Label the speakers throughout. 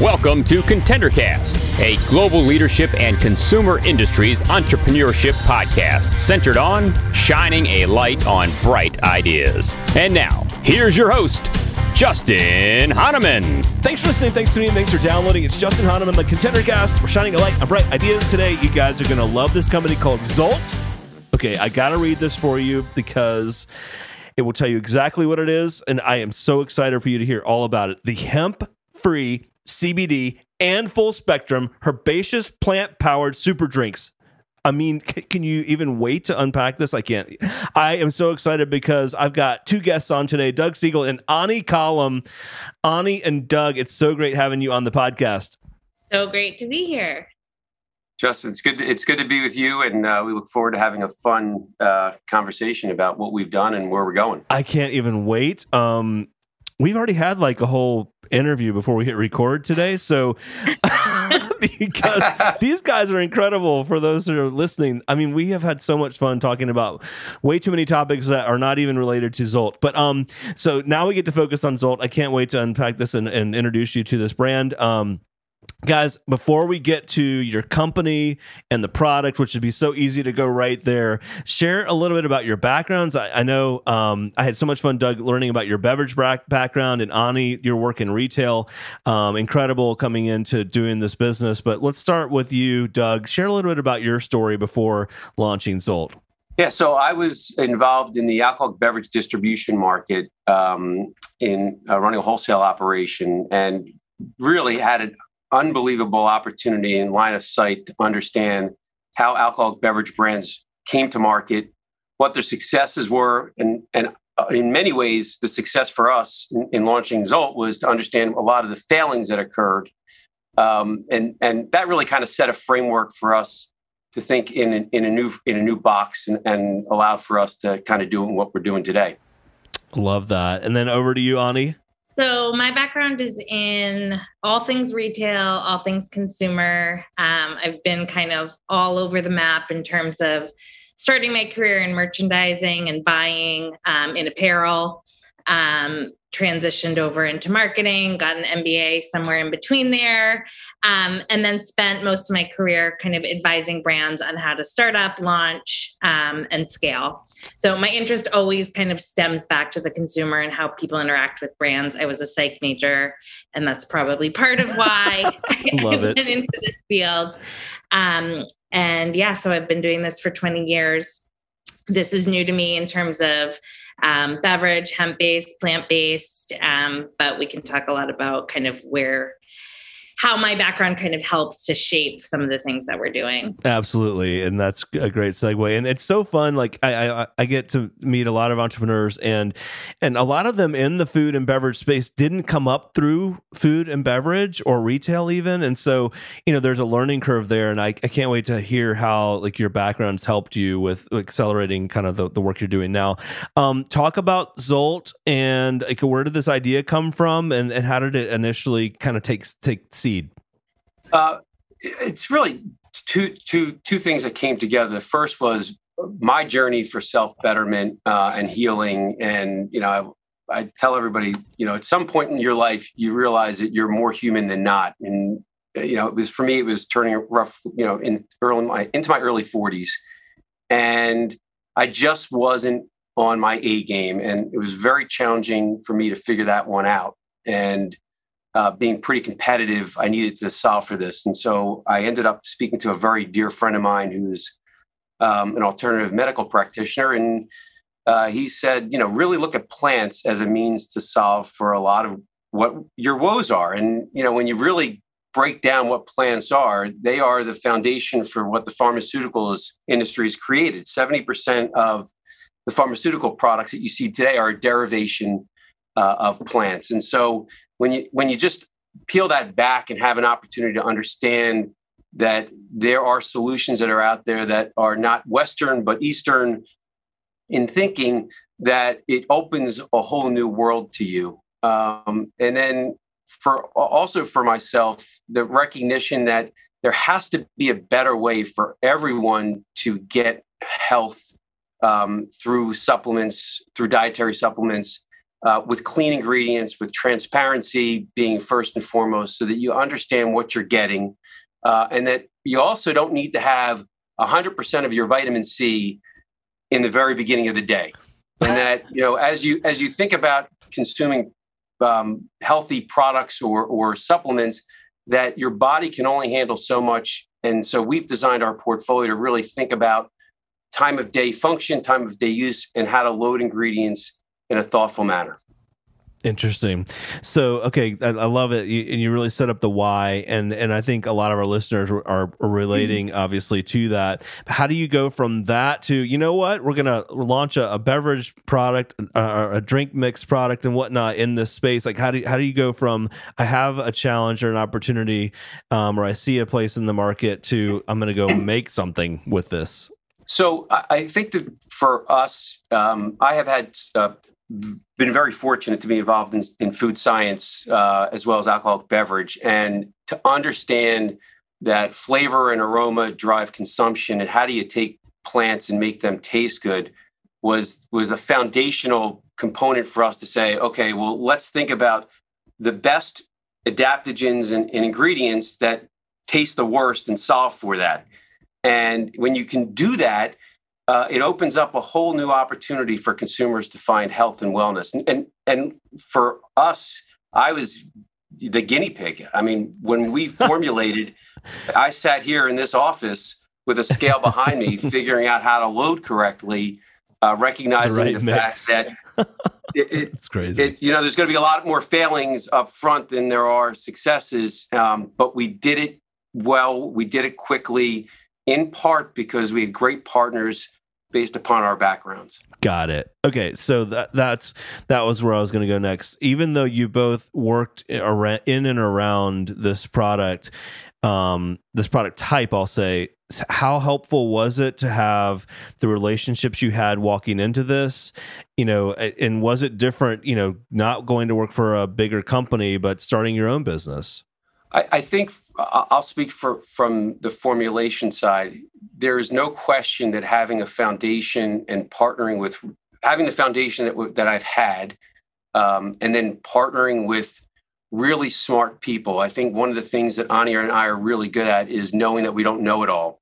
Speaker 1: Welcome to ContenderCast, a global leadership and consumer industries entrepreneurship podcast centered on shining a light on bright ideas. And now, here's your host, Justin Hahnemann.
Speaker 2: Thanks for listening. Thanks for tuning in. Thanks for downloading. It's Justin Hahnemann, the ContenderCast. We're shining a light on bright ideas today. You guys are going to love this company called Zolt. Okay, I got to read this for you because it will tell you exactly what it is. And I am so excited for you to hear all about it. The hemp free CBD, and full spectrum herbaceous plant powered super drinks. I mean, can you even wait to unpack this? I can't. I am so excited because I've got two guests on today Doug Siegel and Ani Column. Ani and Doug, it's so great having you on the podcast.
Speaker 3: So great to be here.
Speaker 4: Justin, it's good. To, it's good to be with you, and uh, we look forward to having a fun uh, conversation about what we've done and where we're going.
Speaker 2: I can't even wait. Um, we've already had like a whole interview before we hit record today. So, because these guys are incredible for those who are listening. I mean, we have had so much fun talking about way too many topics that are not even related to Zolt. But um, so now we get to focus on Zolt. I can't wait to unpack this and, and introduce you to this brand. Um, guys before we get to your company and the product which would be so easy to go right there share a little bit about your backgrounds. I, I know um, i had so much fun doug learning about your beverage background and ani your work in retail. Um, incredible coming into doing this business. But let's start with you doug. Share a little bit about your story before launching zolt.
Speaker 4: Yeah, so I was involved in the alcoholic beverage distribution market um, in uh, running a wholesale operation and really had an unbelievable opportunity and line of sight to understand how alcoholic beverage brands came to market, what their successes were, and and uh, in many ways, the success for us in, in launching Zolt was to understand a lot of the failings that occurred, um, and and that really kind of set a framework for us to think in in a new in a new box and, and allow for us to kind of do what we're doing today.
Speaker 2: Love that. And then over to you, Ani.
Speaker 3: So, my background is in all things retail, all things consumer. Um, I've been kind of all over the map in terms of starting my career in merchandising and buying um, in apparel. Um, transitioned over into marketing, got an MBA somewhere in between there, um, and then spent most of my career kind of advising brands on how to start up, launch, um, and scale. So my interest always kind of stems back to the consumer and how people interact with brands. I was a psych major, and that's probably part of why I went into this field. Um, and yeah, so I've been doing this for 20 years. This is new to me in terms of um, beverage, hemp based, plant based. Um, but we can talk a lot about kind of where how my background kind of helps to shape some of the things that we're doing.
Speaker 2: Absolutely, and that's a great segue. And it's so fun. Like I, I, I get to meet a lot of entrepreneurs, and and a lot of them in the food and beverage space didn't come up through food and beverage or retail even. And so you know, there's a learning curve there, and I, I can't wait to hear how like your background's helped you with accelerating kind of the, the work you're doing now. Um, talk about Zolt and like where did this idea come from, and and how did it initially kind of take take seed?
Speaker 4: Uh, it's really two two two things that came together. The first was my journey for self betterment uh, and healing, and you know, I, I tell everybody, you know, at some point in your life, you realize that you're more human than not, and you know, it was for me, it was turning rough, you know, in early my into my early 40s, and I just wasn't on my A game, and it was very challenging for me to figure that one out. And uh, being pretty competitive, I needed to solve for this. And so I ended up speaking to a very dear friend of mine who's um, an alternative medical practitioner. And uh, he said, you know, really look at plants as a means to solve for a lot of what your woes are. And, you know, when you really break down what plants are, they are the foundation for what the pharmaceuticals industry has created. 70% of the pharmaceutical products that you see today are a derivation uh, of plants. And so when you when you just peel that back and have an opportunity to understand that there are solutions that are out there that are not western but eastern in thinking that it opens a whole new world to you. Um, and then for also for myself the recognition that there has to be a better way for everyone to get health um, through supplements, through dietary supplements, uh, with clean ingredients, with transparency being first and foremost, so that you understand what you're getting, uh, and that you also don't need to have 100% of your vitamin C in the very beginning of the day, and that you know as you as you think about consuming um, healthy products or or supplements, that your body can only handle so much, and so we've designed our portfolio to really think about time of day function, time of day use, and how to load ingredients in a thoughtful manner.
Speaker 2: Interesting. So, okay, I, I love it, you, and you really set up the why, and and I think a lot of our listeners are, are relating mm-hmm. obviously to that. How do you go from that to you know what we're going to launch a, a, beverage product, uh, a drink mix product, and whatnot in this space? Like, how do you, how do you go from I have a challenge or an opportunity, um, or I see a place in the market to I'm going to go make something with this?
Speaker 4: So I think that for us, um, I have had uh, been very fortunate to be involved in, in food science uh, as well as alcoholic beverage. And to understand that flavor and aroma drive consumption and how do you take plants and make them taste good was was a foundational component for us to say okay well let's think about the best adaptogens and, and ingredients that taste the worst and solve for that. And when you can do that uh, it opens up a whole new opportunity for consumers to find health and wellness. And, and, and for us, I was the guinea pig. I mean, when we formulated, I sat here in this office with a scale behind me, figuring out how to load correctly, uh, recognizing the, right the fact that it, it,
Speaker 2: it's crazy.
Speaker 4: It, you know, there's going to be a lot more failings up front than there are successes. Um, but we did it well. We did it quickly, in part because we had great partners based upon our backgrounds.
Speaker 2: Got it. Okay, so that that's that was where I was going to go next. Even though you both worked around, in and around this product, um, this product type, I'll say, how helpful was it to have the relationships you had walking into this? You know, and was it different? You know, not going to work for a bigger company, but starting your own business.
Speaker 4: I, I think I'll speak for from the formulation side. There is no question that having a foundation and partnering with having the foundation that that I've had, um, and then partnering with really smart people. I think one of the things that Ani and I are really good at is knowing that we don't know it all,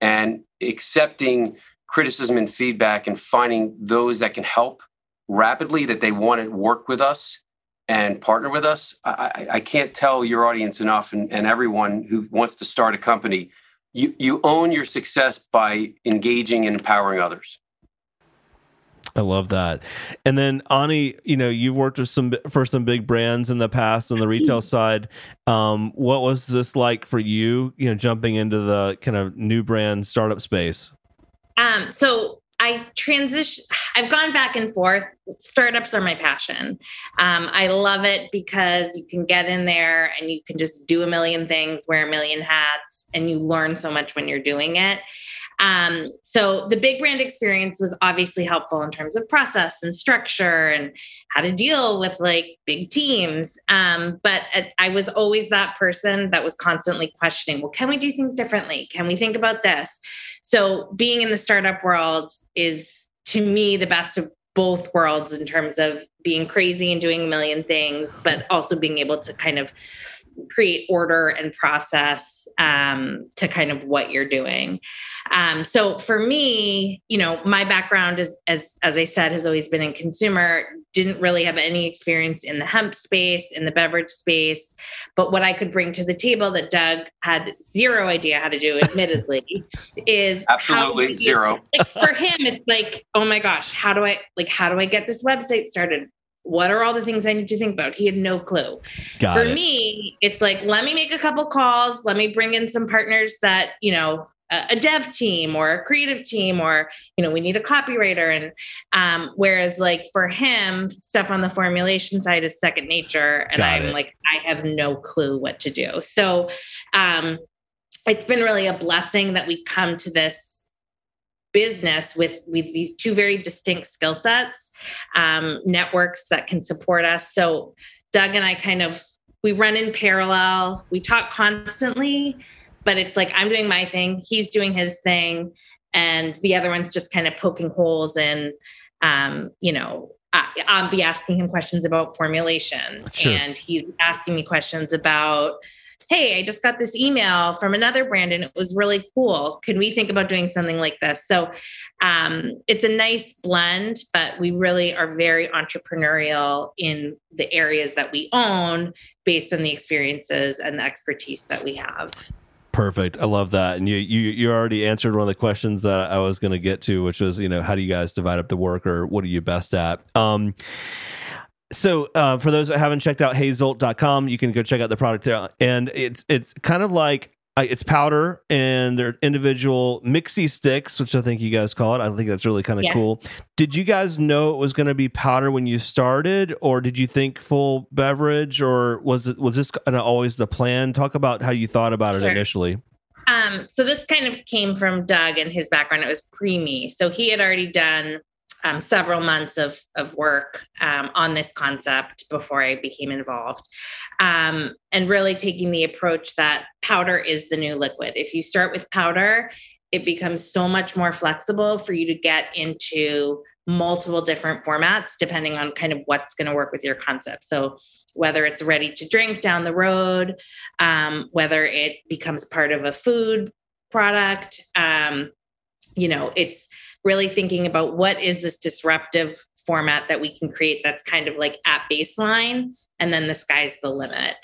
Speaker 4: and accepting criticism and feedback, and finding those that can help rapidly that they want to work with us and partner with us. I, I can't tell your audience enough and, and everyone who wants to start a company. You, you own your success by engaging and empowering others.
Speaker 2: I love that. And then Ani, you know, you've worked with some for some big brands in the past on the retail side. Um, what was this like for you? You know, jumping into the kind of new brand startup space.
Speaker 3: Um, so I transition. I've gone back and forth. Startups are my passion. Um, I love it because you can get in there and you can just do a million things, wear a million hats, and you learn so much when you're doing it. Um, so the big brand experience was obviously helpful in terms of process and structure and how to deal with like big teams. Um, but I was always that person that was constantly questioning, well, can we do things differently? Can we think about this? So being in the startup world is to me the best of both worlds in terms of being crazy and doing a million things, but also being able to kind of create order and process um, to kind of what you're doing. Um, so for me, you know, my background is as as I said has always been in consumer. Didn't really have any experience in the hemp space, in the beverage space, but what I could bring to the table that Doug had zero idea how to do, admittedly, is
Speaker 4: absolutely zero.
Speaker 3: Like for him, it's like, oh my gosh, how do I like how do I get this website started? What are all the things I need to think about? He had no clue. Got For it. me, it's like, let me make a couple calls. Let me bring in some partners that, you know, a, a dev team or a creative team, or, you know, we need a copywriter. And um, whereas, like, for him, stuff on the formulation side is second nature. And Got I'm it. like, I have no clue what to do. So um, it's been really a blessing that we come to this business with with these two very distinct skill sets um, networks that can support us so doug and i kind of we run in parallel we talk constantly but it's like i'm doing my thing he's doing his thing and the other one's just kind of poking holes in, um, you know, I, I'll be asking him questions about formulation,
Speaker 2: Sure.
Speaker 3: and he's asking me questions about hey, I just got this email from another brand and it was really cool. Can we think about doing something like this? So um, it's a nice blend, but we really are very entrepreneurial in the areas that we own based on the experiences and the expertise that we have.
Speaker 2: Perfect. I love that. And you you you already answered one of the questions that I was going to get to, which was, you know, how do you guys divide up the work or what are you best at? Um so uh, for those that haven't checked out hazolt.com, you can go check out the product there. And it's it's kind of like uh, it's powder and they're individual mixy sticks, which I think you guys call it. I think that's really kind of
Speaker 3: Yes.
Speaker 2: cool. Did you guys know it was going to be powder when you started, or did you think full beverage, or was it was this kind of always the plan? Talk about how you thought about it initially.
Speaker 3: Um, so this kind of came from Doug and his background. It was pre me. So he had already done um, several months of, of work um, on this concept before I became involved. Um, and really taking the approach that powder is the new liquid. If you start with powder, it becomes so much more flexible for you to get into multiple different formats depending on kind of what's going to work with your concept. So whether it's ready to drink down the road, um, whether it becomes part of a food product, um, you know, it's really thinking about what is this disruptive format that we can create that's kind of like at baseline and then the sky's the limit.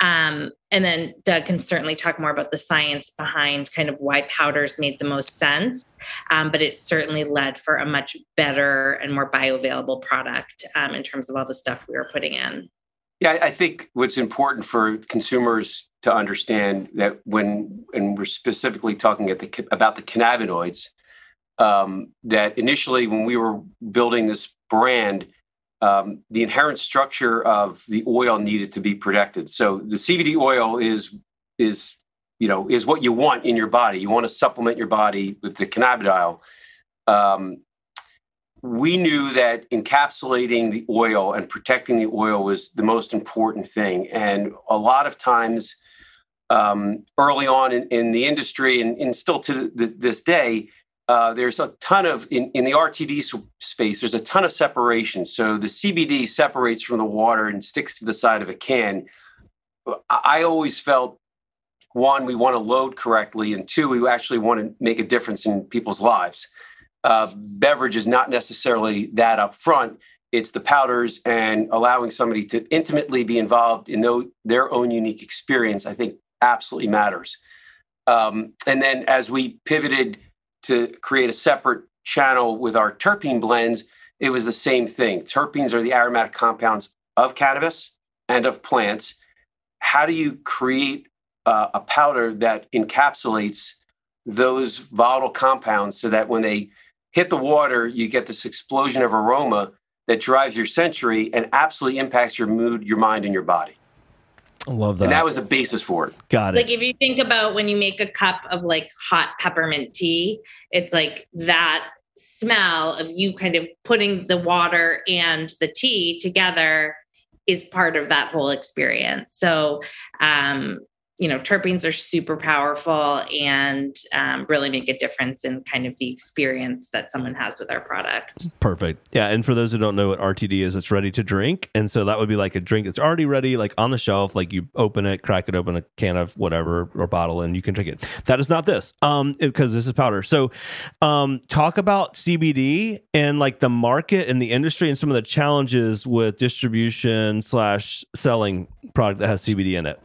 Speaker 3: Um, and then doug can certainly talk more about the science behind kind of why powders made the most sense. Um, but it certainly led for a much better and more bioavailable product um, in terms of all the stuff we were putting in.
Speaker 4: Yeah, I- think what's important for consumers to understand that when, and we're specifically talking at the about the cannabinoids, um, that initially when we were building this brand, um, the inherent structure of the oil needed to be protected. So the CBD oil is is you know is what you want in your body. You want to supplement your body with the cannabidiol. Um, we knew that encapsulating the oil and protecting the oil was the most important thing. And a lot of times, um, early on in, in the industry, and, and still to th- this day, uh, there's a ton of in, in the RTD space. There's a ton of separation. So the CBD separates from the water and sticks to the side of a can. I, always felt one, we want to load correctly, and two, we actually want to make a difference in people's lives uh, beverage is not necessarily that upfront. It's the powders and allowing somebody to intimately be involved in tho- their own unique experience, I think absolutely matters. Um, and then as we pivoted to create a separate channel with our terpene blends, it was the same thing. Terpenes are the aromatic compounds of cannabis and of plants. How do you create uh, a powder that encapsulates those volatile compounds so that when they hit the water, you get this explosion of aroma that drives your sensory and absolutely impacts your mood, your mind, and your body.
Speaker 2: I love that.
Speaker 4: And that was the basis for it.
Speaker 2: Got it.
Speaker 3: like if you think about when you make a cup of like hot peppermint tea it's like that smell of you kind of putting the water and the tea together is part of that whole experience so um you know terpenes are super powerful and um, really make a difference in kind of the experience that someone has with our product
Speaker 2: Perfect. Yeah. And for those who don't know what RTD is, it's ready to drink. And so that would be like a drink that's already ready, like on the shelf. Like you open it, crack it open, a can of whatever or bottle, and you can drink it. That is not this, um, because this is powder. So, um, talk about CBD and like the market and the industry and some of the challenges with distribution slash selling product that has CBD in it.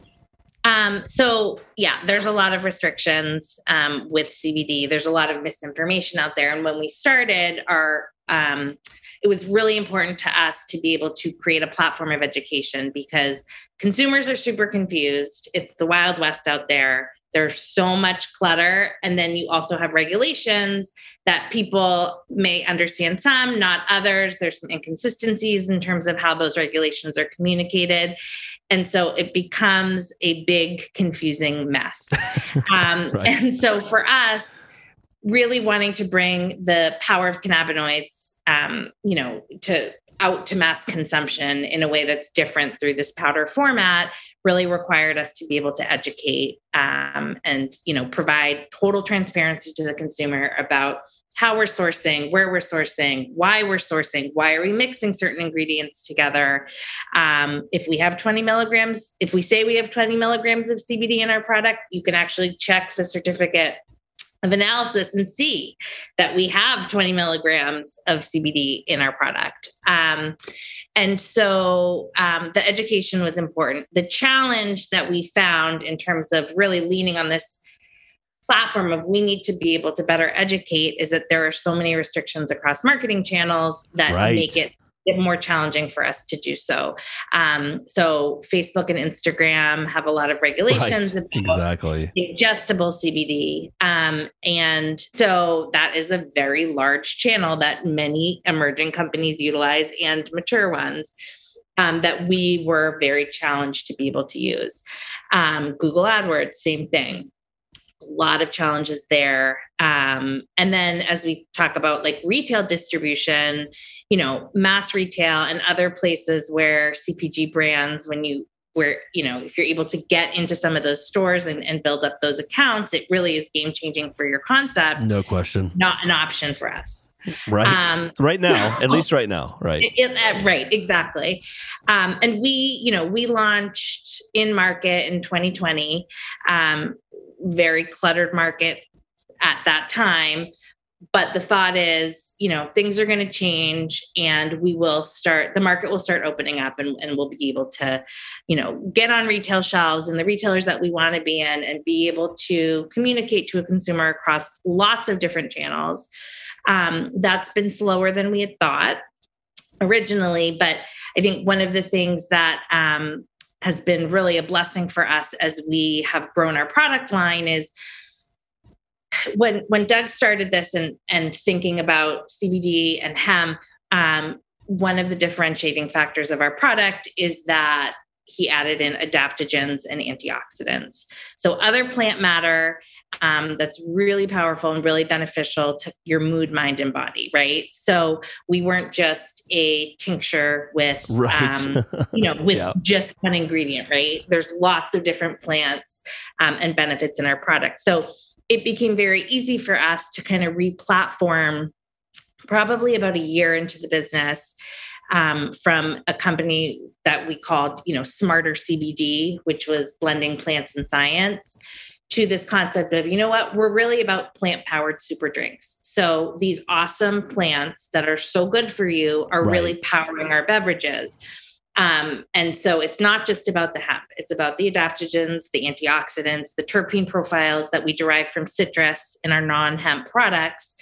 Speaker 3: Um, so yeah, there's a lot of restrictions um, with CBD. There's a lot of misinformation out there. And when we started, our um, it was really important to us to be able to create a platform of education because consumers are super confused. It's the wild west out there. There's so much clutter, and then you also have regulations that people may understand some, not others. There's some inconsistencies in terms of how those regulations are communicated. And so it becomes a big, confusing mess. Um,
Speaker 2: Right.
Speaker 3: And so for us, really wanting to bring the power of cannabinoids, um, you know, to out to mass consumption in a way that's different through this powder format really required us to be able to educate um, and you know provide total transparency to the consumer about how we're sourcing, where we're sourcing, why we're sourcing, why are we mixing certain ingredients together. Um, if we have 20 milligrams, if we say we have 20 milligrams of CBD in our product, you can actually check the certificate of analysis and see that we have 20 milligrams of CBD in our product. Um, and so um, the education was important. The challenge that we found in terms of really leaning on this platform of we need to be able to better educate is that there are so many restrictions across marketing channels that right. make it more challenging for us to do so. Um, so Facebook and Instagram have a lot of regulations
Speaker 2: right. exactly
Speaker 3: ingestible CBD, um, and so that is a very large channel that many emerging companies utilize and mature ones. Um, that we were very challenged to be able to use. Um, Google AdWords, same thing lot of challenges there. Um, and then as we talk about like retail distribution, you know, mass retail and other places where CPG brands, when you where you know if you're able to get into some of those stores and, and build up those accounts it really is game changing for your concept.
Speaker 2: No question.
Speaker 3: Not an option for us.
Speaker 2: Right um, right now at least right now right.
Speaker 3: It, it, uh, right exactly. Um, and we you know we launched in market in 2020 um, very cluttered market at that time. But the thought is you know things are going to change and we will start the market will start opening up and, and we'll be able to you know get on retail shelves and the retailers that we want to be in and be able to communicate to a consumer across lots of different channels. Um, that's been slower than we had thought originally but i think one of the things that um, has been really a blessing for us as we have grown our product line is when when Doug started this and and thinking about CBD and hemp, um, one of the differentiating factors of our product is that he added in adaptogens and antioxidants. So, other plant matter um, that's really powerful and really beneficial to your mood, mind, and body, right? So, we weren't just a tincture with, right. um, you know, with yeah. just one ingredient, right? There's lots of different plants um, and benefits in our product. So, it became very easy for us to kind of re platform probably about a year into the business um, from a company that we called, you know, Smarter CBD, which was blending plants and science, to this concept of, you know what, we're really about plant powered super drinks. So these awesome plants that are so good for you are right. really powering our beverages. Um, and so it's not just about the hemp, it's about the adaptogens, the antioxidants, the terpene profiles that we derive from citrus in our non hemp products.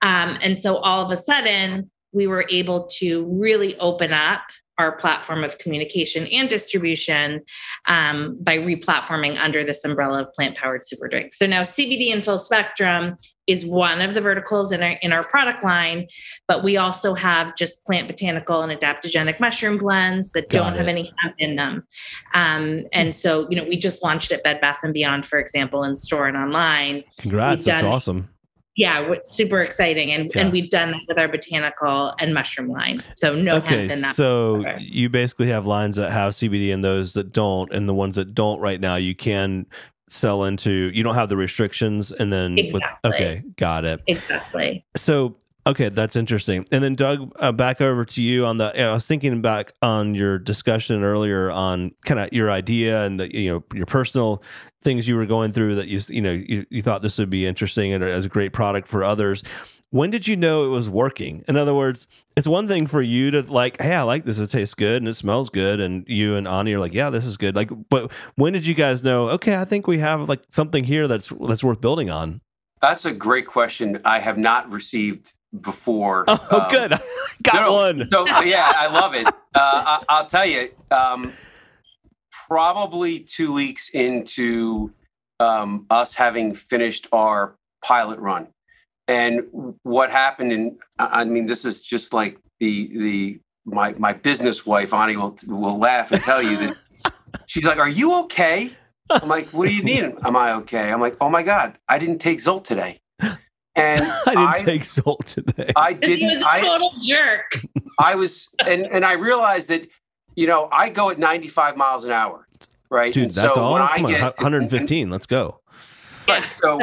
Speaker 3: Um, and so all of a sudden, we were able to really open up our platform of communication and distribution um, by replatforming under this umbrella of plant powered super drinks. So now CBD and full spectrum is one of the verticals in our in our product line, but we also have just plant botanical and adaptogenic mushroom blends that Got don't it. have any hemp in them. Um, and so, you know, we just launched at Bed Bath and Beyond, for example, in store and online.
Speaker 2: Congrats! That's awesome
Speaker 3: yeah, super exciting. And yeah. and we've done that with our botanical and mushroom line. So no okay,
Speaker 2: So you basically have lines that have CBD and those that don't, and the ones that don't right now, you can sell into. You don't have the restrictions, and then
Speaker 3: exactly.
Speaker 2: with, okay, got it.
Speaker 3: Exactly.
Speaker 2: So Okay, that's interesting. And then Doug, uh, back over to you on the. I was thinking back on your discussion earlier on kind of your idea and the, you know your personal things you were going through that you you know you, you thought this would be interesting and as a great product for others. When did you know it was working? In other words, it's one thing for you to like, hey, I like this. It tastes good and it smells good, and you and Ani are like, yeah, this is good. Like, but when did you guys know? Okay, I think we have like something here that's that's worth building on.
Speaker 4: That's a great question. I have not received before.
Speaker 2: Oh, um, good. Got no, one.
Speaker 4: So, yeah, I love it. Uh, I, will tell you, um, probably two weeks into um, us having finished our pilot run. And what happened, and I mean, this is just like the the my my business wife, Ani, will will laugh and tell you that she's like, "Are you okay?" I'm like, "What do you mean? Am I okay?" I'm like, "Oh my god, I didn't take Zolt today." And
Speaker 2: I didn't take Zolt today.
Speaker 4: I
Speaker 3: 'Cause he
Speaker 4: didn't.
Speaker 3: was a total jerk.
Speaker 4: I was, and and I realized that, you know, I go at 95 miles an hour, right?
Speaker 2: Dude,
Speaker 4: And
Speaker 2: that's
Speaker 4: so
Speaker 2: all.
Speaker 4: when I
Speaker 2: Come on,
Speaker 4: get-
Speaker 2: 115. Let's go.
Speaker 4: Right. So,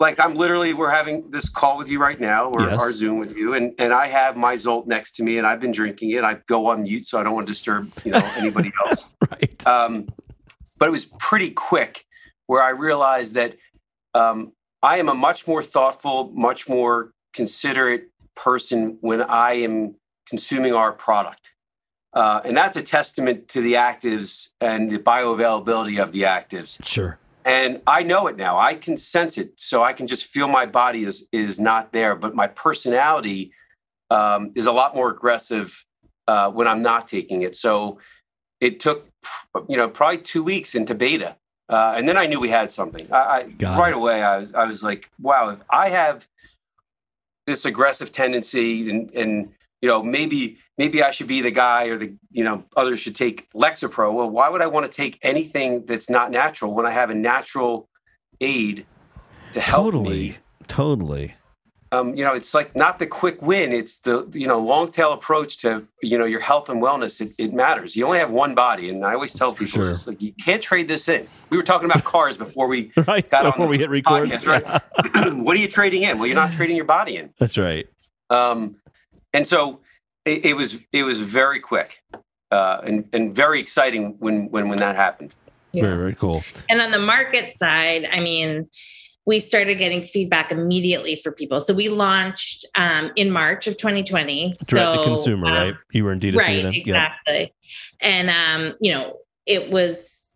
Speaker 4: like, I'm literally, we're having this call with you right now, or
Speaker 2: Yes.
Speaker 4: our Zoom with you, and and I have my Zolt next to me, and I've been drinking it. I go on mute, so I don't want to disturb, you know, anybody else.
Speaker 2: Right.
Speaker 4: Um, but it was pretty quick where I realized that um, I am a much more thoughtful, much more considerate person when I am consuming our product. Uh, and that's a testament to the actives and the bioavailability of the actives.
Speaker 2: Sure.
Speaker 4: And I know it now. I can sense it. So I can just feel my body is is not there. But my personality um, is a lot more aggressive uh, when I'm not taking it. So it took, you know, probably two weeks into beta. Uh, and then I knew we had something. I, I right
Speaker 2: it.
Speaker 4: away. I was, I was like, wow, if I have this aggressive tendency and, and, you know, maybe, maybe I should be the guy or the, you know, others should take Lexapro. Well, why would I want to take anything that's not natural when I have a natural aid to help
Speaker 2: Totally.
Speaker 4: me?
Speaker 2: Totally.
Speaker 4: Um, you know, it's like not the quick win. It's the, you know, long tail approach to, you know, your health and wellness. It, it matters. You only have one body. And I always tell
Speaker 2: For
Speaker 4: people,
Speaker 2: sure.
Speaker 4: it's like, you can't trade this in. We were talking about cars before we
Speaker 2: Right.
Speaker 4: got on
Speaker 2: Before we
Speaker 4: the
Speaker 2: hit record.
Speaker 4: podcast, right? what are you trading in? Well, you're not trading your body in.
Speaker 2: That's right.
Speaker 4: Um, and so it, it was it was very quick uh, and and very exciting when when when that happened.
Speaker 2: Very, very cool.
Speaker 3: And on the market side, I mean, we started getting feedback immediately for people. So we launched um, in March of 2020.
Speaker 2: Direct
Speaker 3: so,
Speaker 2: to consumer,
Speaker 3: um,
Speaker 2: right? You were in D2C
Speaker 3: right,
Speaker 2: then. Yep.
Speaker 3: exactly. And um, you know, it was,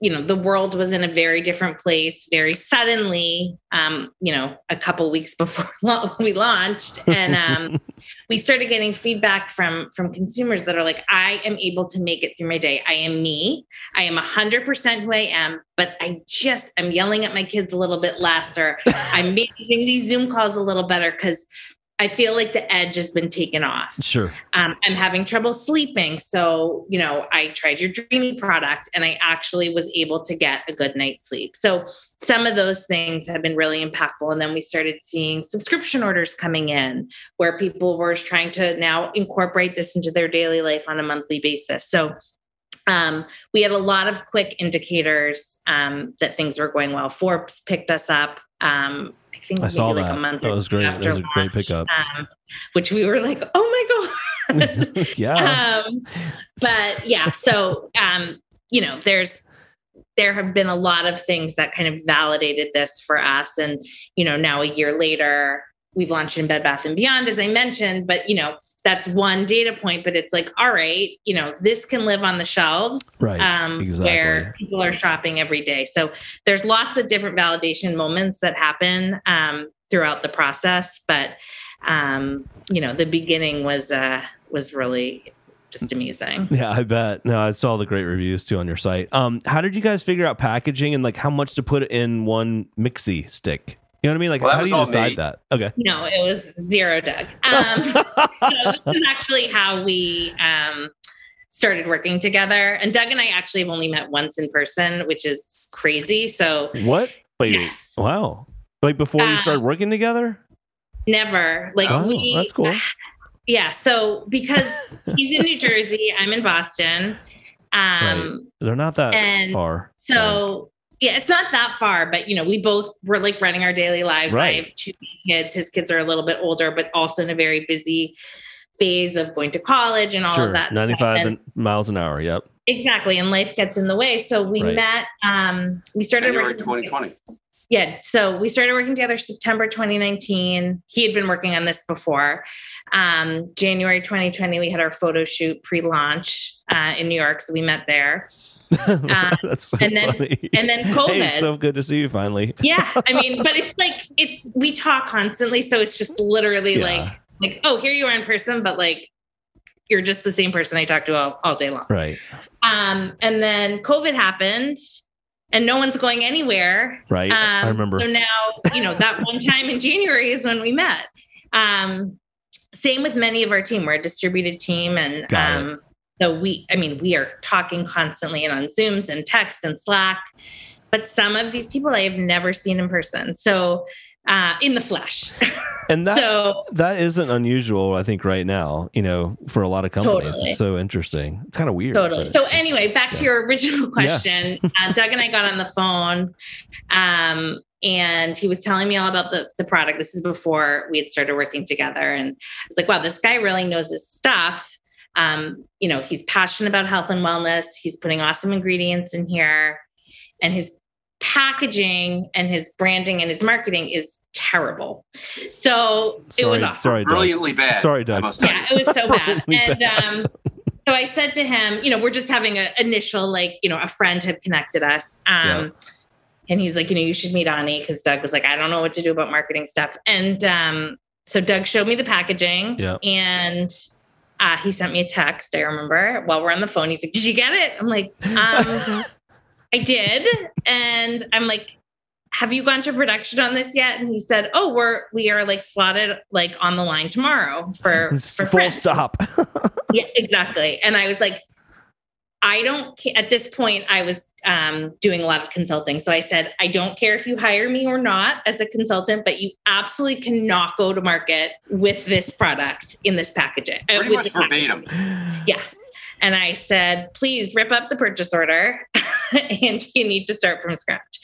Speaker 3: you know, the world was in a very different place very suddenly. Um, you know, a couple weeks before we launched, and um, we started getting feedback from from consumers that are like, I am able to make it through my day. I am me. I am hundred percent who I am, but I just I'm yelling at my kids a little bit less, or I'm managing these Zoom calls a little better because. I feel like the edge has been taken off
Speaker 2: Sure.
Speaker 3: um, I'm having trouble sleeping. So, you know, I tried your Dreamy product and I actually was able to get a good night's sleep. So, some of those things have been really impactful. And then we started seeing subscription orders coming in where people were trying to now incorporate this into their daily life on a monthly basis. So, um, we had a lot of quick indicators um, that things were going well. Forbes picked us up. Um, think
Speaker 2: I saw
Speaker 3: like
Speaker 2: that.
Speaker 3: a month
Speaker 2: That was great. That was a great pickup.
Speaker 3: Um, which we were like, oh my god.
Speaker 2: yeah.
Speaker 3: um, but yeah, so um, you know, there's there have been a lot of things that kind of validated this for us, and you know, now a year later, we've launched in Bed Bath and Beyond, as I mentioned. But you know, that's one data point. But it's like, all right, you know, this can live on the shelves,
Speaker 2: Right,
Speaker 3: Um,
Speaker 2: exactly.
Speaker 3: where people are shopping every day. So there's lots of different validation moments that happen um, throughout the process, but um, you know, the beginning was uh, was really just amazing.
Speaker 2: Yeah, I bet. No, I saw the great reviews too on your site. Um, how did you guys figure out packaging and like how much to put in one mixie stick? You know what I mean? Like,
Speaker 4: Well,
Speaker 2: how do you decide
Speaker 4: me.
Speaker 2: that? Okay.
Speaker 3: No, it was zero Doug. Um, so this is actually how we um, started working together. And Doug and I actually have only met once in person, which is crazy. So
Speaker 2: what? Wait,
Speaker 3: yes,
Speaker 2: wow. Like before you
Speaker 3: Uh,
Speaker 2: started working together?
Speaker 3: never like
Speaker 2: Oh,
Speaker 3: we.
Speaker 2: that's cool.
Speaker 3: Yeah. So because he's in New Jersey, I'm in Boston. Um,
Speaker 2: They're not that
Speaker 3: and
Speaker 2: far.
Speaker 3: So yeah, it's not that far, but you know, we both were like running our daily lives. I have two kids. His kids are a little bit older, but also in a very busy phase of going to college and all
Speaker 2: sure.
Speaker 3: of that. stuff.
Speaker 2: 95
Speaker 3: And-
Speaker 2: miles an hour. Yep.
Speaker 3: exactly. And life gets in the way. So we
Speaker 2: Right.
Speaker 3: met, um, we started
Speaker 4: January
Speaker 3: working-
Speaker 4: 2020.
Speaker 3: yeah. So we started working together September 2019. He had been working on this before. Um, January 2020, we had our photo shoot pre-launch uh, in New York. So we met there.
Speaker 2: That's so
Speaker 3: and then-
Speaker 2: funny.
Speaker 3: and then
Speaker 2: Hey,
Speaker 3: COVID.
Speaker 2: so good to see you finally.
Speaker 3: Yeah. I mean, but it's like, it's, we talk constantly. So it's just literally
Speaker 2: Yeah.
Speaker 3: like, like, oh, here you are in person, but like, you're just the same person I talk to all, all day long.
Speaker 2: Right.
Speaker 3: Um, and then COVID happened and no one's going anywhere.
Speaker 2: Right. I
Speaker 3: Um,
Speaker 2: remember.
Speaker 3: So now, you know, that one time in January is when we met. Um, same with many of our team. We're a distributed team. And um, so we, I mean, we are talking constantly and on Zooms and text and Slack. But some of these people I have never seen in person. So uh, in the flesh.
Speaker 2: And that
Speaker 3: so
Speaker 2: that isn't unusual, I think, right now. You know, for a lot of companies,
Speaker 3: Totally.
Speaker 2: it's so interesting. It's kind of weird.
Speaker 3: Totally. So anyway, back
Speaker 2: Yeah.
Speaker 3: to your original
Speaker 2: Yeah.
Speaker 3: question. uh, Doug and I got on the phone, um, and he was telling me all about the the product. This is before we had started working together, and I was like, "Wow, this guy really knows his stuff." Um, you know, he's passionate about health and wellness. He's putting awesome ingredients in here, and his packaging and his branding and his marketing is terrible. So it was awful.
Speaker 2: sorry, Doug.
Speaker 4: Brilliantly bad.
Speaker 2: Sorry, Doug.
Speaker 3: Yeah, it was so bad. And
Speaker 2: bad.
Speaker 3: um, so I said to him, you know, we're just having an initial, like, you know, a friend had connected us. Um,
Speaker 2: Yeah.
Speaker 3: And he's like, you know, you should meet Ani because Doug was like, I don't know what to do about marketing stuff. And um, so Doug showed me the packaging
Speaker 2: Yeah.
Speaker 3: and uh, he sent me a text. I remember while we're on the phone, he's like, Did you get it? I'm like, um, I did. And I'm like, have you gone to production on this yet? And he said, Oh, we're we are like slotted like on the line tomorrow for, for
Speaker 2: full
Speaker 3: print."
Speaker 2: stop.
Speaker 3: Yeah, exactly. And I was like, I don't at this point I was um, doing a lot of consulting. So I said, I don't care if you hire me or not as a consultant, but you absolutely cannot go to market with this product in this packaging. uh,
Speaker 4: Pretty
Speaker 3: with
Speaker 4: much
Speaker 3: this packaging."
Speaker 4: verbatim.
Speaker 3: Yeah. And I said, please rip up the purchase order and you need to start from scratch.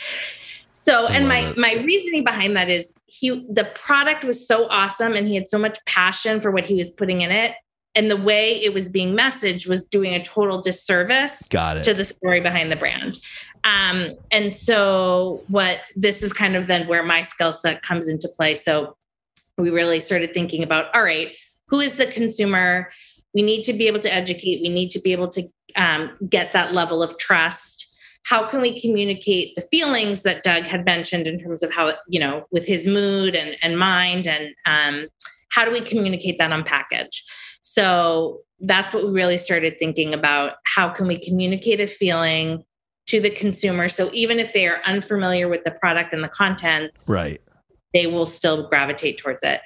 Speaker 3: So, and my my reasoning behind that is he the product was so awesome and he had so much passion for what he was putting in it. And the way it was being messaged was doing a total disservice
Speaker 2: Got it.
Speaker 3: to the story behind the brand. Um, and so what this is kind of then where my skill set comes into play. So we really started thinking about, all right, who is the consumer? We need to be able to educate. We need to be able to um, get that level of trust. How can we communicate the feelings that Doug had mentioned in terms of how, you know, with his mood and, and mind and um, how do we communicate that on package? So that's what we really started thinking about. How can we communicate a feeling to the consumer? So even if they are unfamiliar with the product and the contents,
Speaker 2: right.
Speaker 3: they will still gravitate towards it.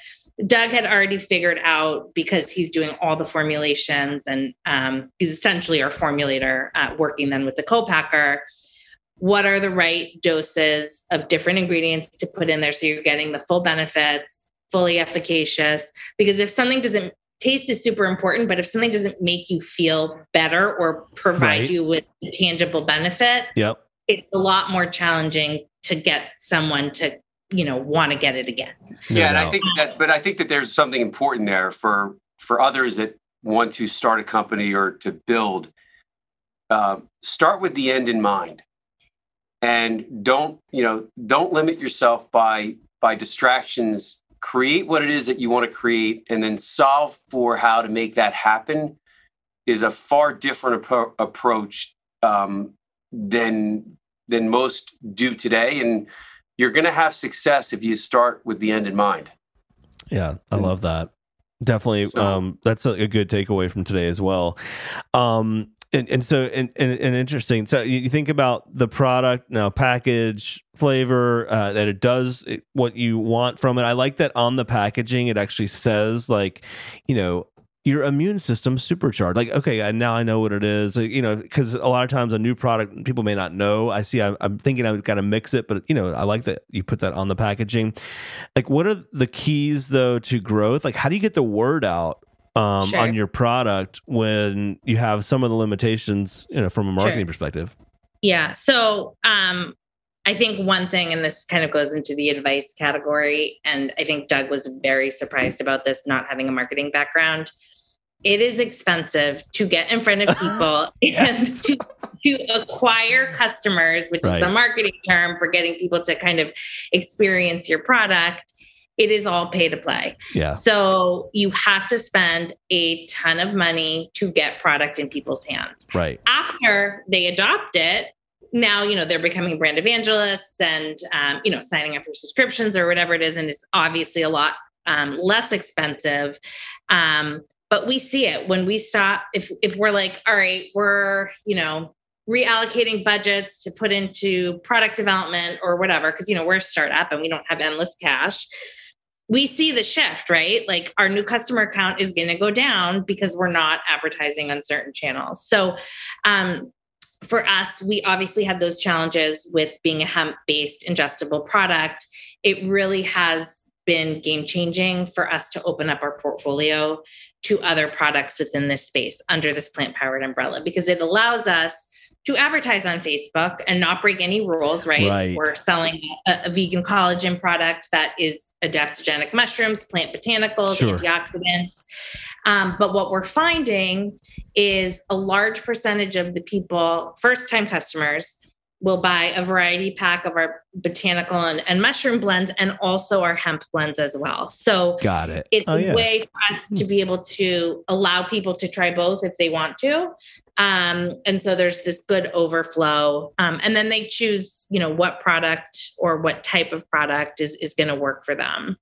Speaker 3: Doug had already figured out because he's doing all the formulations and um, he's essentially our formulator, uh, working then with the co-packer. What are the right doses of different ingredients to put in there so you're getting the full benefits, fully efficacious? Because if something doesn't taste is super important, but if something doesn't make you feel better or provide
Speaker 2: Right.
Speaker 3: you with a tangible benefit,
Speaker 2: Yep.
Speaker 3: it's a lot more challenging to get someone to you know want to get it again
Speaker 2: No
Speaker 4: yeah, and I think that, but I think that there's something important there for for others that want to start a company or to build. Uh, start with the end in mind, and don't you know don't limit yourself by by distractions. Create what it is that you want to create, and then solve for how to make that happen. Is a far different appro- approach um, than than most do today, and you're going to have success if you start with the end in mind.
Speaker 2: Yeah, I love that. Definitely,
Speaker 4: So-
Speaker 2: um, that's a, a good takeaway from today as well. Um, and, and so, and, and, and interesting. So you think about the product now, package, flavor, uh, that it does it- what you want from it. I like that on the packaging, it actually says like, you know, your immune system supercharged. Like, okay, now I know what it is. You know, because a lot of times a new product people may not know. I see. I'm, I'm thinking I've got to mix it, but you know, I like that you put that on the packaging. Like, what are the keys though to growth? Like, how do you get the word out um,
Speaker 3: Sure.
Speaker 2: on your product when you have some of the limitations, you know, from a marketing perspective?
Speaker 3: yeah so um i think one thing and this kind of goes into the advice category and i think doug was very surprised about this not having a marketing background it is expensive to get in front of people
Speaker 2: Yes.
Speaker 3: and to, to acquire customers which
Speaker 2: Right.
Speaker 3: is the marketing term for getting people to kind of experience your product it is all pay to play
Speaker 2: Yeah,
Speaker 3: So you have to spend a ton of money to get product in people's hands.
Speaker 2: right.
Speaker 3: After they adopt it, now you know they're becoming brand evangelists and um, you know signing up for subscriptions or whatever it is, and it's obviously a lot um, less expensive. Um, but we see it when we stop. If if we're like, all right, we're you know reallocating budgets to put into product development or whatever, because you know we're a startup and we don't have endless cash we see the shift, right? Like our new customer count is going to go down because we're not advertising on certain channels. So, um, for us, we obviously had those challenges with being a hemp based ingestible product. It really has been game changing for us to open up our portfolio to other products within this space under this plant powered umbrella because it allows us to advertise on Facebook and not break any rules, right?
Speaker 2: Right.
Speaker 3: We're selling a, a vegan collagen product that is adaptogenic mushrooms, plant botanicals,
Speaker 2: Sure.
Speaker 3: antioxidants. Um, but what we're finding is a large percentage of the people, first time customers, will buy a variety pack of our botanical and, and mushroom blends and also our hemp blends as well. So
Speaker 2: Got it.
Speaker 3: it's
Speaker 2: Oh,
Speaker 3: a
Speaker 2: yeah.
Speaker 3: way for us to be able to allow people to try both if they want to. Um, and so there's this good overflow. Um, and then they choose, you know, what product or what type of product is is going to work for them.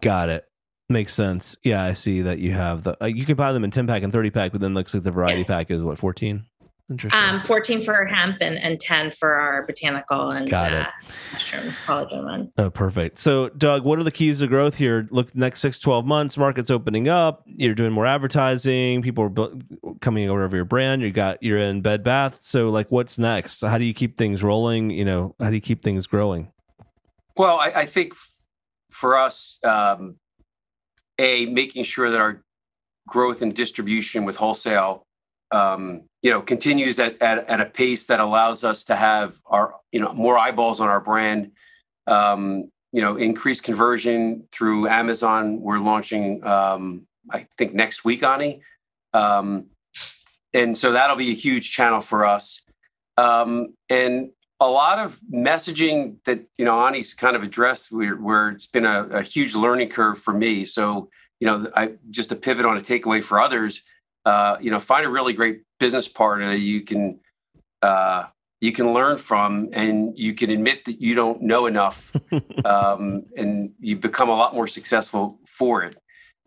Speaker 2: Got it. Makes sense. Yeah, I see that you have the. Uh, you can buy them in ten pack and thirty pack, but then looks like the variety
Speaker 3: Yes.
Speaker 2: pack is what fourteen. Interesting.
Speaker 3: Um, 14 for our hemp and, and 10 for our botanical and
Speaker 2: Got it.
Speaker 3: uh, mushroom collagen one.
Speaker 2: Oh, perfect. So, Doug, what are the keys to growth here? Look, next six, 12 months, market's opening up. You're doing more advertising. People are bu- coming over of your brand. You got, you're in bed bath. So, like, what's next? How do you keep things rolling? You know, how do you keep things growing?
Speaker 4: Well, I, I think f- for us, um, a making sure that our growth and distribution with wholesale, um, you know, continues at, at at a pace that allows us to have our you know more eyeballs on our brand. Um, you know, increased conversion through Amazon. We're launching, um, I think, next week, Ani. Um, and so that'll be a huge channel for us. Um, and a lot of messaging that you know Ani's kind of addressed where, where it's been a, a huge learning curve for me. So you know, I just to pivot on a takeaway for others. Uh, you know, find a really great business partner that you can uh, you can learn from, and you can admit that you don't know enough, um, and you become a lot more successful for it.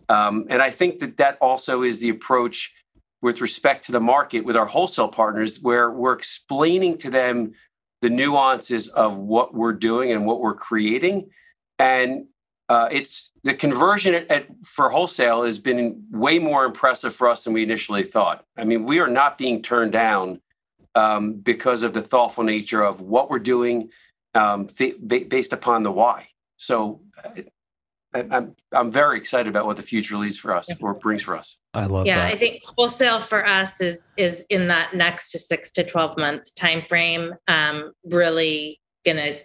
Speaker 4: Um, and I think that that also is the approach with respect to the market with our wholesale partners, where we're explaining to them the nuances of what we're doing and what we're creating. And uh, it's the conversion at, at, for wholesale has been way more impressive for us than we initially thought. I mean, we are not being turned down um, because of the thoughtful nature of what we're doing um, th- based upon the why. So I, I'm I'm very excited about what the future leads for us or brings for us.
Speaker 2: I love
Speaker 3: yeah,
Speaker 2: that.
Speaker 3: I think wholesale for us is is in that next to six to twelve month time frame. Um, really gonna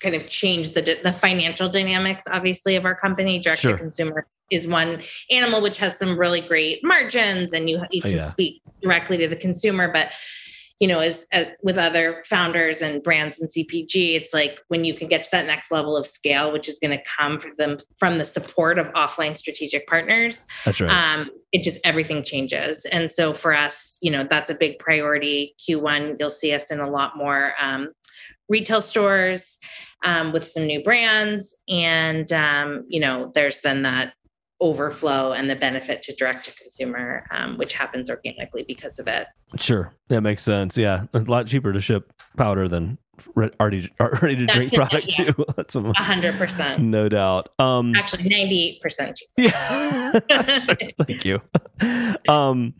Speaker 3: kind of change the the financial dynamics, obviously, of our company. Direct
Speaker 2: Sure.
Speaker 3: to consumer is one animal which has some really great margins, and you you
Speaker 2: Oh,
Speaker 3: can
Speaker 2: yeah.
Speaker 3: speak directly to the consumer, but you know, as, as with other founders and brands and CPG, it's like when you can get to that next level of scale, which is going to come from them from the support of offline strategic partners
Speaker 2: That's right.
Speaker 3: um, it just everything changes. And so for us, you know, that's a big priority. Q1, you'll see us in a lot more um, retail stores um, with some new brands. And, um, you know, there's then that overflow and the benefit to direct to consumer, um, which happens organically because of it.
Speaker 2: sure. That makes sense. Yeah. A lot cheaper to ship powder than re- already ready to drink product
Speaker 3: Yeah.
Speaker 2: too. That's a,
Speaker 3: hundred percent.
Speaker 2: no doubt. Um,
Speaker 3: Actually, 98% cheaper.
Speaker 2: Yeah. Thank you. Um,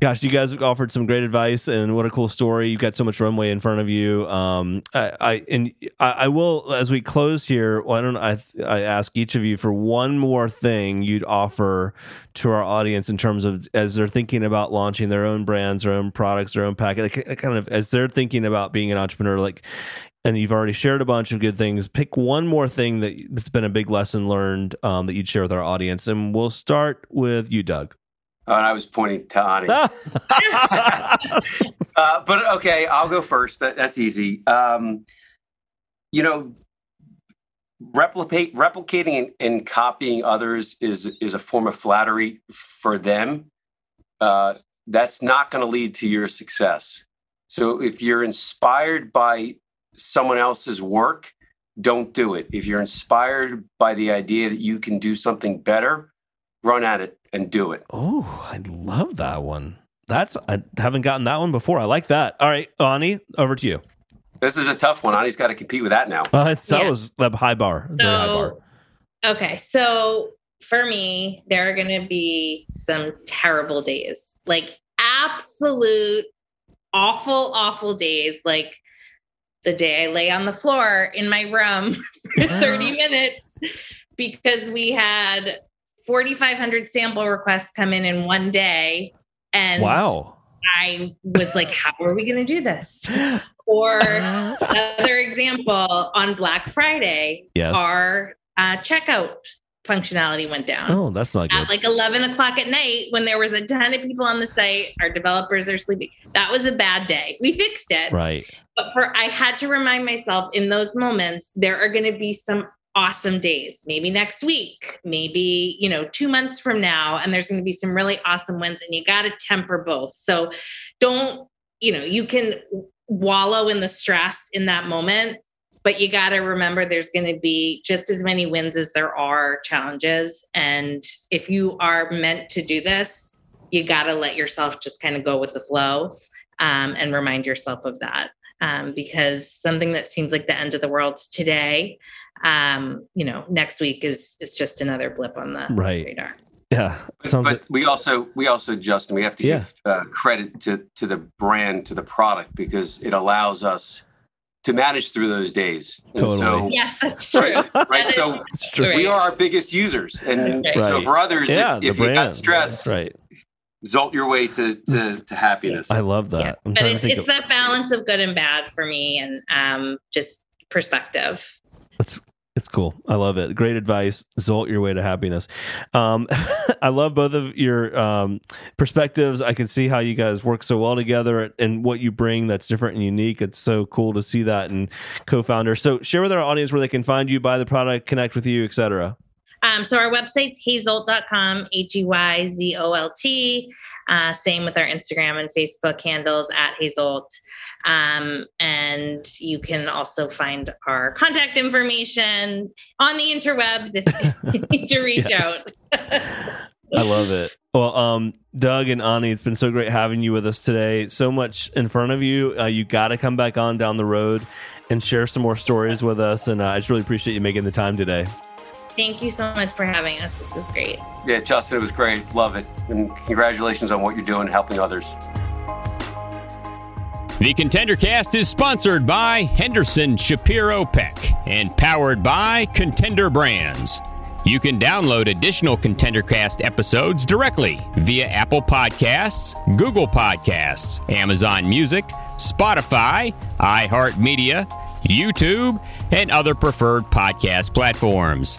Speaker 2: gosh, you guys offered some great advice, and what a cool story! You've got so much runway in front of you. Um, I, I and I, I will as we close here. Why don't I? I ask each of you for one more thing you'd offer to our audience in terms of as they're thinking about launching their own brands, their own products, their own packet, like, kind of as they're thinking about being an entrepreneur, like and you've already shared a bunch of good things. Pick one more thing that's been a big lesson learned um, that you'd share with our audience, and we'll start with you, Doug.
Speaker 4: Oh, and I was pointing to Ani. uh, but okay, I'll go first. That, that's easy. Um, you know, replicate, replicating and, and copying others is is a form of flattery for them. Uh, that's not going to lead to your success. So if you're inspired by someone else's work, don't do it. If you're inspired by the idea that you can do something better, run at it and do it.
Speaker 2: oh, I love that one. That's I haven't gotten that one before. I like that. All right, Ani, over to you.
Speaker 4: This is a tough one. Ani's got to compete with that now.
Speaker 2: Uh, it's, That
Speaker 3: Yeah.
Speaker 2: was the high bar. Very high bar.
Speaker 3: Okay. So for me, there are going to be some terrible days, like absolute awful, awful days like the day I lay on the floor in my room for 30 minutes because we had 4,500 sample requests come in in one day. And
Speaker 2: wow.
Speaker 3: I was like, how are we going to do this? Or another example on Black Friday,
Speaker 2: yes.
Speaker 3: our uh, checkout functionality went down.
Speaker 2: Oh, that's not good.
Speaker 3: At like 11 o'clock at night when there was a ton of people on the site, our developers are sleeping. That was a bad day. We fixed it.
Speaker 2: Right.
Speaker 3: But for I had to remind myself in those moments, there are going to be some awesome days, maybe next week, maybe, you know, two months from now, and there's going to be some really awesome wins, and you got to temper both. So don't, you know, you can wallow in the stress in that moment, but you got to remember there's going to be just as many wins as there are challenges. And if you are meant to do this, you got to let yourself just kind of go with the flow um, and remind yourself of that. Um, because something that seems like the end of the world today, um, you know, next week is is just another blip on the
Speaker 2: right.
Speaker 3: radar.
Speaker 2: Yeah,
Speaker 4: but, but like- we also we also Justin we have to yeah. give uh, credit to to the brand to the product because it allows us to manage through those days.
Speaker 2: Totally. So,
Speaker 3: yes, that's true.
Speaker 4: Right. right? So true. we are our biggest users, and right. so for others,
Speaker 2: yeah,
Speaker 4: if, if you got stress,
Speaker 2: right.
Speaker 4: Result your way to, to, to happiness.
Speaker 2: I love that.
Speaker 3: Yeah. But it's, it's of- that balance of good and bad for me, and um, just perspective.
Speaker 2: That's it's cool. I love it. Great advice. Zolt your way to happiness. Um, I love both of your um, perspectives. I can see how you guys work so well together and what you bring that's different and unique. It's so cool to see that and co-founder. So share with our audience where they can find you, buy the product, connect with you, etc.
Speaker 3: Um, so our website's heyzolt.com, H-E-Y-Z-O-L-T. Uh, same with our Instagram and Facebook handles at heyzolt. Um, and you can also find our contact information on the interwebs if you need to reach out.
Speaker 2: I love it. Well, um, Doug and Ani, it's been so great having you with us today. So much in front of you. Uh, you got to come back on down the road and share some more stories with us. And uh, I just really appreciate you making the time today.
Speaker 3: Thank you so much for having us. This is great.
Speaker 4: Yeah, Justin, it was great. Love it. And congratulations on what you're doing, helping others.
Speaker 1: The Contender Cast is sponsored by Henderson Shapiro Peck and powered by Contender Brands. You can download additional Contender Cast episodes directly via Apple Podcasts, Google Podcasts, Amazon Music, Spotify, iHeartMedia, YouTube, and other preferred podcast platforms.